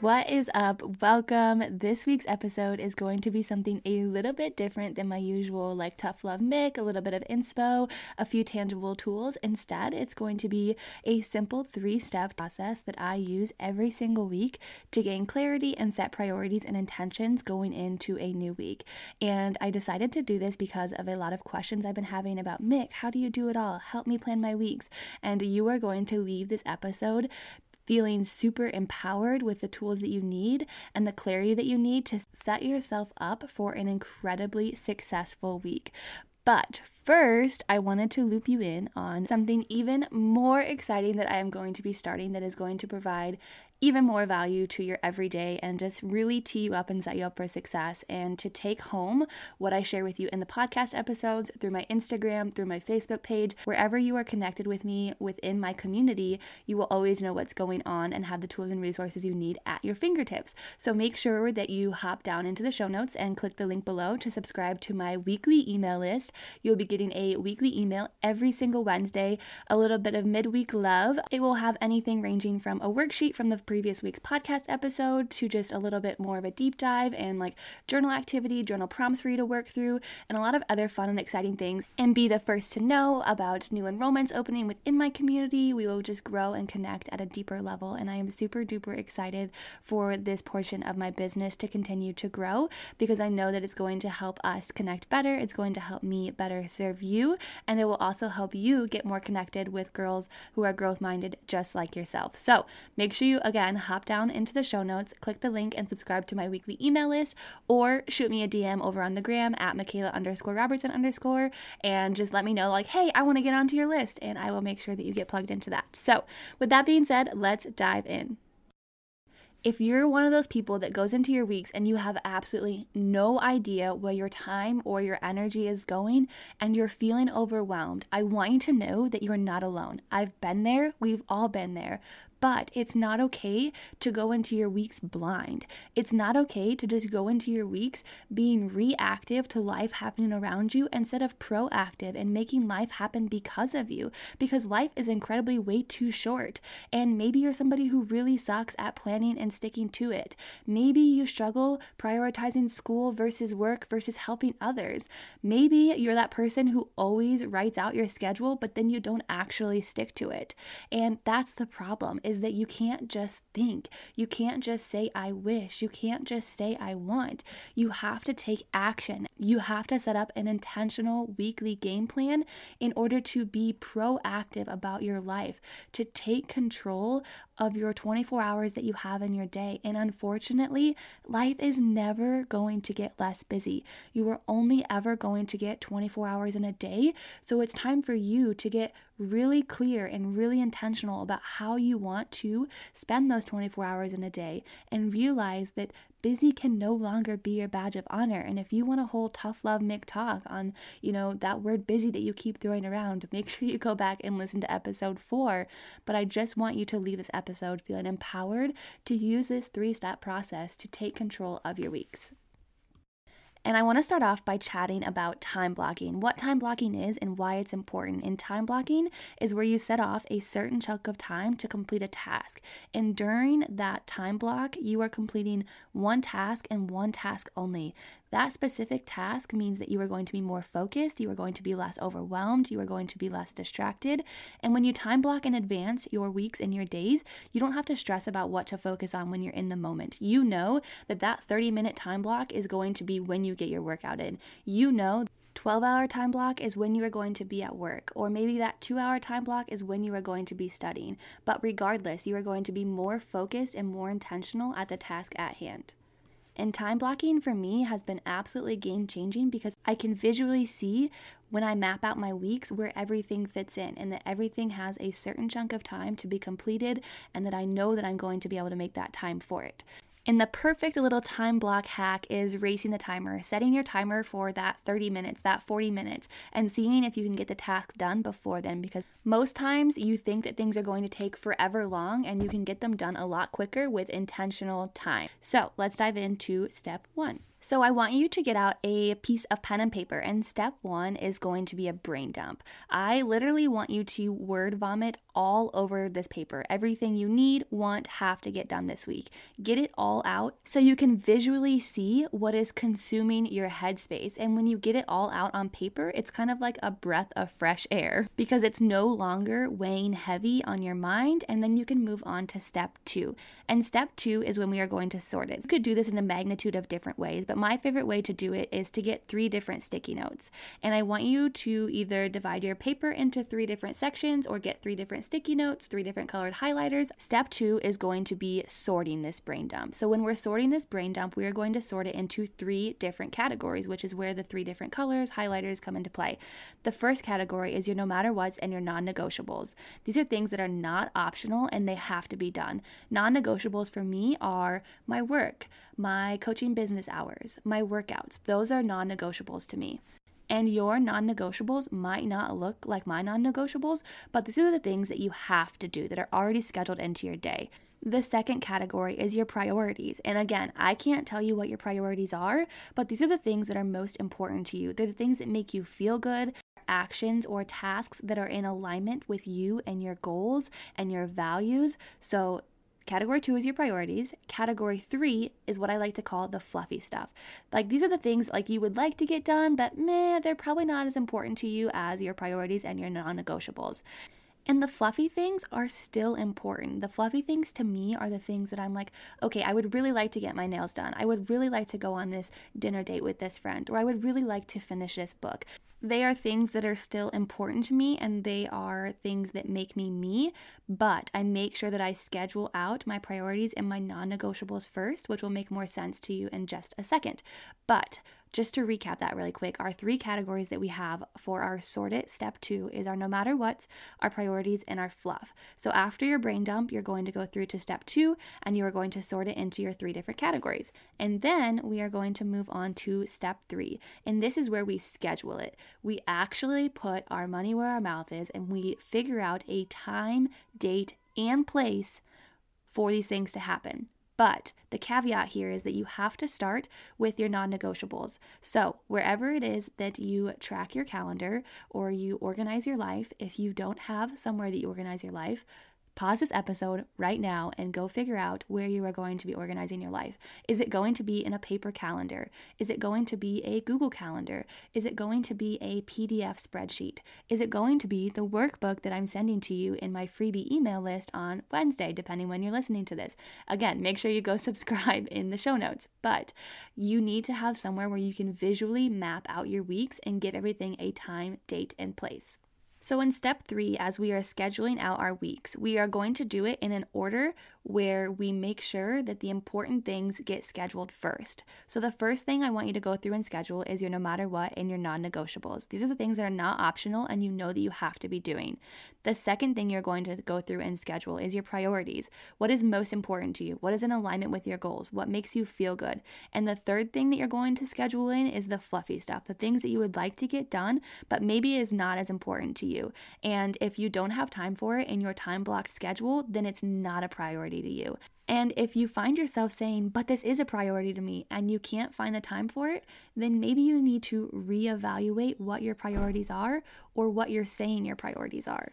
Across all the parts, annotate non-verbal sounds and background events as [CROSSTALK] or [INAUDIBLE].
What is up? Welcome. This week's episode is going to be something a little bit different than my usual, like tough love Mick, a little bit of inspo, a few tangible tools. Instead, it's going to be a simple three step process that I use every single week to gain clarity and set priorities and intentions going into a new week. And I decided to do this because of a lot of questions I've been having about Mick, how do you do it all? Help me plan my weeks. And you are going to leave this episode feeling super empowered with the tools that you need and the clarity that you need to set yourself up for an incredibly successful week. But first, I wanted to loop you in on something even more exciting that I am going to be starting that is going to provide even more value to your everyday and just really tee you up and set you up for success and to take home what I share with you in the podcast episodes, through my Instagram, through my Facebook page, wherever you are connected with me within my community, you will always know what's going on and have the tools and resources you need at your fingertips. So make sure that you hop down into the show notes and click the link below to subscribe to my weekly email list. You'll be getting a weekly email every single Wednesday, a little bit of midweek love. It will have anything ranging from a worksheet from the previous week's podcast episode to just a little bit more of a deep dive and like journal activity, journal prompts for you to work through, and a lot of other fun and exciting things. And be the first to know about new enrollments opening within my community. We will just grow and connect at a deeper level. And I am super duper excited for this portion of my business to continue to grow because I know that it's going to help us connect better. It's going to help me better serve you, and it will also help you get more connected with girls who are growth minded just like yourself. So make sure you, again, hop down into the show notes, click the link, and subscribe to my weekly email list, or shoot me a DM over on the gram at Michaela underscore Robertson underscore, and just let me know, like, hey, I want to get onto your list, and I will make sure that you get plugged into that. So, with that being said, let's dive in if you're one of those people that goes into your weeks and you have absolutely no idea where your time or your energy is going and you're feeling overwhelmed, I want you to know that you're not alone. I've been there, we've all been there. But it's not okay to go into your weeks blind. It's not okay to just go into your weeks being reactive to life happening around you instead of proactive and making life happen because of you. Because life is incredibly way too short. And maybe you're somebody who really sucks at planning and sticking to it. Maybe you struggle prioritizing school versus work versus helping others. Maybe you're that person who always writes out your schedule, but then you don't actually stick to it. And that's the problem is that you can't just think. You can't just say, I wish. You can't just say, I want. You have to take action. You have to set up an intentional weekly game plan in order to be proactive about your life, to take control of your 24 hours that you have in your day. And unfortunately, life is never going to get less busy. You are only ever going to get 24 hours in a day. So it's time for you to get really clear and really intentional about how you want to spend those 24 hours in a day and realize that busy can no longer be your badge of honor. And if you want a whole tough love Mick talk on, you know, that word busy that you keep throwing around, make sure you go back and listen to episode four. But I just want you to leave this episode feeling empowered to use this three step process to take control of your weeks. And I want to start off by chatting about time blocking, what time blocking is and why it's important. And time blocking is where you set off a certain chunk of time to complete a task. And during that time block, you are completing one task and one task only. That specific task means that you are going to be more focused, you are going to be less overwhelmed, you are going to be less distracted. And when you time block in advance your weeks and your days, you don't have to stress about what to focus on when you're in the moment. You know that that 30 minute time block is going to be when you get your workout in. You know 12 hour time block is when you are going to be at work, or maybe that two hour time block is when you are going to be studying. But regardless, you are going to be more focused and more intentional at the task at hand. And time blocking for me has been absolutely game changing because I can visually see when I map out my weeks where everything fits in and that everything has a certain chunk of time to be completed and that I know that I'm going to be able to make that time for it. And the perfect little time block hack is racing the timer, setting your timer for that 30 minutes, that 40 minutes, and seeing if you can get the task done before then. Because most times you think that things are going to take forever long and you can get them done a lot quicker with intentional time. So let's dive into step one. So, I want you to get out a piece of pen and paper, and step one is going to be a brain dump. I literally want you to word vomit all over this paper. Everything you need, want, have to get done this week. Get it all out so you can visually see what is consuming your headspace. And when you get it all out on paper, it's kind of like a breath of fresh air because it's no longer weighing heavy on your mind. And then you can move on to step two. And step two is when we are going to sort it. You could do this in a magnitude of different ways but my favorite way to do it is to get three different sticky notes. And I want you to either divide your paper into three different sections or get three different sticky notes, three different colored highlighters. Step two is going to be sorting this brain dump. So when we're sorting this brain dump, we are going to sort it into three different categories, which is where the three different colors, highlighters come into play. The first category is your no matter what's and your non negotiables. These are things that are not optional and they have to be done. Non negotiables for me are my work, my coaching business hours, my workouts. Those are non negotiables to me. And your non negotiables might not look like my non negotiables, but these are the things that you have to do that are already scheduled into your day. The second category is your priorities. And again, I can't tell you what your priorities are, but these are the things that are most important to you. They're the things that make you feel good, actions or tasks that are in alignment with you and your goals and your values. So Category two is your priorities. Category three is what I like to call the fluffy stuff. Like these are the things like you would like to get done, but meh, they're probably not as important to you as your priorities and your non negotiables. And the fluffy things are still important. The fluffy things to me are the things that I'm like, okay, I would really like to get my nails done. I would really like to go on this dinner date with this friend, or I would really like to finish this book. They are things that are still important to me and they are things that make me me, but I make sure that I schedule out my priorities and my non negotiables first, which will make more sense to you in just a second. But just to recap that really quick, our three categories that we have for our sort it step two is our no matter what, our priorities, and our fluff. So after your brain dump, you're going to go through to step two and you are going to sort it into your three different categories. And then we are going to move on to step three. And this is where we schedule it. We actually put our money where our mouth is and we figure out a time, date, and place for these things to happen. But the caveat here is that you have to start with your non negotiables. So, wherever it is that you track your calendar or you organize your life, if you don't have somewhere that you organize your life, Pause this episode right now and go figure out where you are going to be organizing your life. Is it going to be in a paper calendar? Is it going to be a Google Calendar? Is it going to be a PDF spreadsheet? Is it going to be the workbook that I'm sending to you in my freebie email list on Wednesday, depending when you're listening to this? Again, make sure you go [LAUGHS] subscribe in the show notes. But you need to have somewhere where you can visually map out your weeks and give everything a time, date, and place. So, in step three, as we are scheduling out our weeks, we are going to do it in an order where we make sure that the important things get scheduled first. So, the first thing I want you to go through and schedule is your no matter what and your non negotiables. These are the things that are not optional and you know that you have to be doing. The second thing you're going to go through and schedule is your priorities. What is most important to you? What is in alignment with your goals? What makes you feel good? And the third thing that you're going to schedule in is the fluffy stuff, the things that you would like to get done, but maybe is not as important to you. And if you don't have time for it in your time blocked schedule, then it's not a priority to you. And if you find yourself saying, but this is a priority to me, and you can't find the time for it, then maybe you need to reevaluate what your priorities are or what you're saying your priorities are.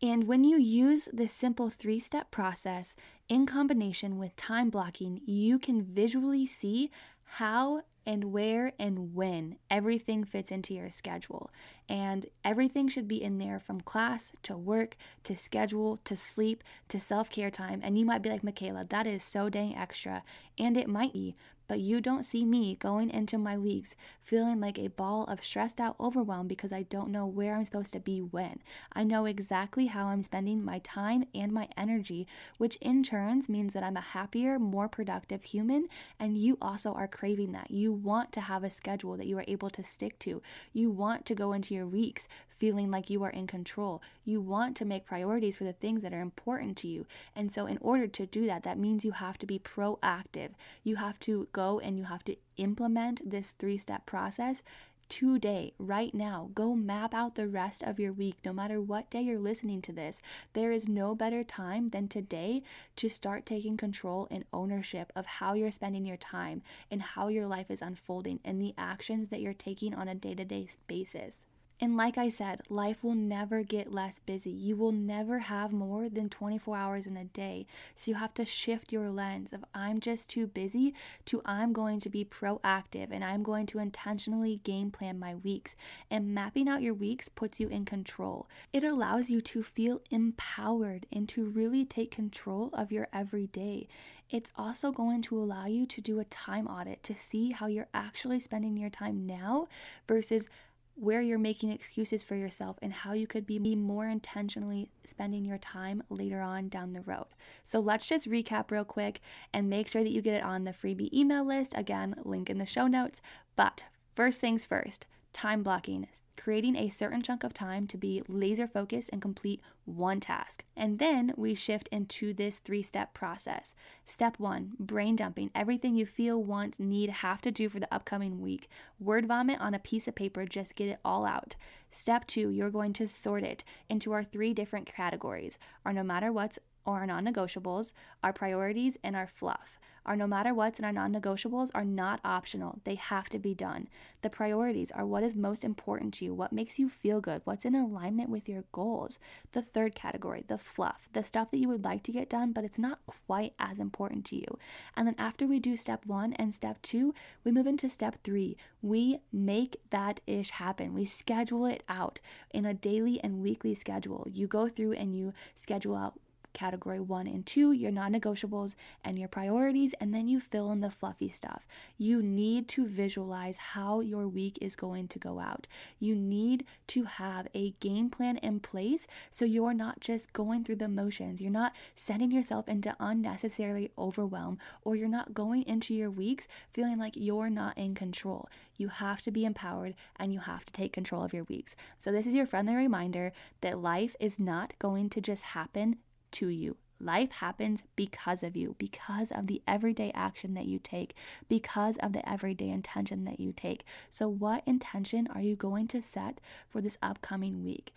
And when you use this simple three step process in combination with time blocking, you can visually see how and where and when everything fits into your schedule. And everything should be in there from class to work to schedule to sleep to self care time. And you might be like, Michaela, that is so dang extra. And it might be. But you don't see me going into my weeks feeling like a ball of stressed out overwhelm because I don't know where I'm supposed to be when. I know exactly how I'm spending my time and my energy, which in turns means that I'm a happier, more productive human, and you also are craving that. You want to have a schedule that you are able to stick to. You want to go into your weeks feeling like you are in control. You want to make priorities for the things that are important to you. And so, in order to do that, that means you have to be proactive. You have to go and you have to implement this three step process today, right now. Go map out the rest of your week, no matter what day you're listening to this. There is no better time than today to start taking control and ownership of how you're spending your time and how your life is unfolding and the actions that you're taking on a day to day basis. And like I said, life will never get less busy. You will never have more than 24 hours in a day. So you have to shift your lens of I'm just too busy to I'm going to be proactive and I'm going to intentionally game plan my weeks. And mapping out your weeks puts you in control. It allows you to feel empowered and to really take control of your everyday. It's also going to allow you to do a time audit to see how you're actually spending your time now versus where you're making excuses for yourself and how you could be more intentionally spending your time later on down the road. So let's just recap real quick and make sure that you get it on the freebie email list. Again, link in the show notes. But first things first, time blocking creating a certain chunk of time to be laser focused and complete one task. And then we shift into this three step process. Step one brain dumping everything you feel, want, need, have to do for the upcoming week. Word vomit on a piece of paper, just get it all out. Step two, you're going to sort it into our three different categories our no matter what's or our non negotiables, our priorities, and our fluff. Our no matter what's and our non negotiables are not optional, they have to be done. The priorities are what is most important to you, what makes you feel good, what's in alignment with your goals. The third category, the fluff, the stuff that you would like to get done, but it's not quite as important to you. And then after we do step one and step two, we move into step three. We make that ish happen. We schedule it out in a daily and weekly schedule. You go through and you schedule out category one and two, your non negotiables and your priorities, and then you fill in the fluffy stuff. You need to visualize how your week is going to go out. You need to have a game plan in place so you're not just going through the motions. You're not sending yourself into unnecessarily overwhelm, or you're not going into your weeks feeling like you're not in control. You have to be empowered and you have to take control of your weeks. So, this is your friendly reminder that life is not going to just happen to you. Life happens because of you, because of the everyday action that you take, because of the everyday intention that you take. So, what intention are you going to set for this upcoming week?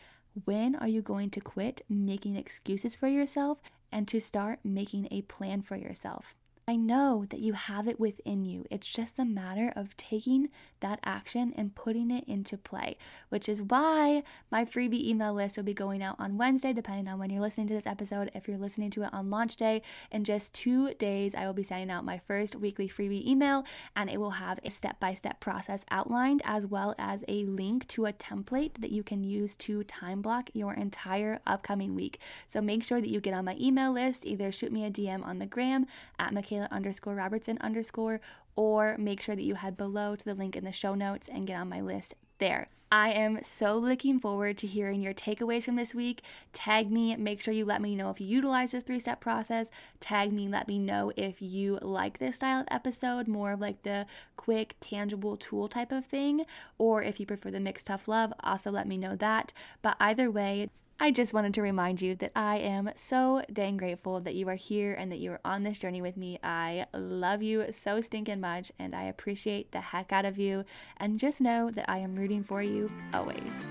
When are you going to quit making excuses for yourself and to start making a plan for yourself? I know that you have it within you. It's just a matter of taking that action and putting it into play, which is why my freebie email list will be going out on Wednesday, depending on when you're listening to this episode. If you're listening to it on launch day, in just two days, I will be sending out my first weekly freebie email, and it will have a step by step process outlined, as well as a link to a template that you can use to time block your entire upcoming week. So make sure that you get on my email list, either shoot me a DM on the gram at Michaela underscore Robertson underscore, or make sure that you head below to the link in the show notes and get on my list there. I am so looking forward to hearing your takeaways from this week. Tag me, make sure you let me know if you utilize this three step process. Tag me, let me know if you like this style of episode, more of like the quick, tangible tool type of thing, or if you prefer the mixed tough love, also let me know that. But either way, I just wanted to remind you that I am so dang grateful that you are here and that you are on this journey with me. I love you so stinking much and I appreciate the heck out of you. And just know that I am rooting for you always.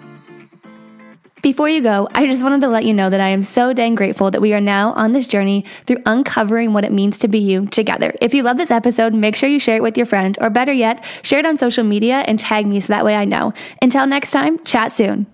Before you go, I just wanted to let you know that I am so dang grateful that we are now on this journey through uncovering what it means to be you together. If you love this episode, make sure you share it with your friend, or better yet, share it on social media and tag me so that way I know. Until next time, chat soon.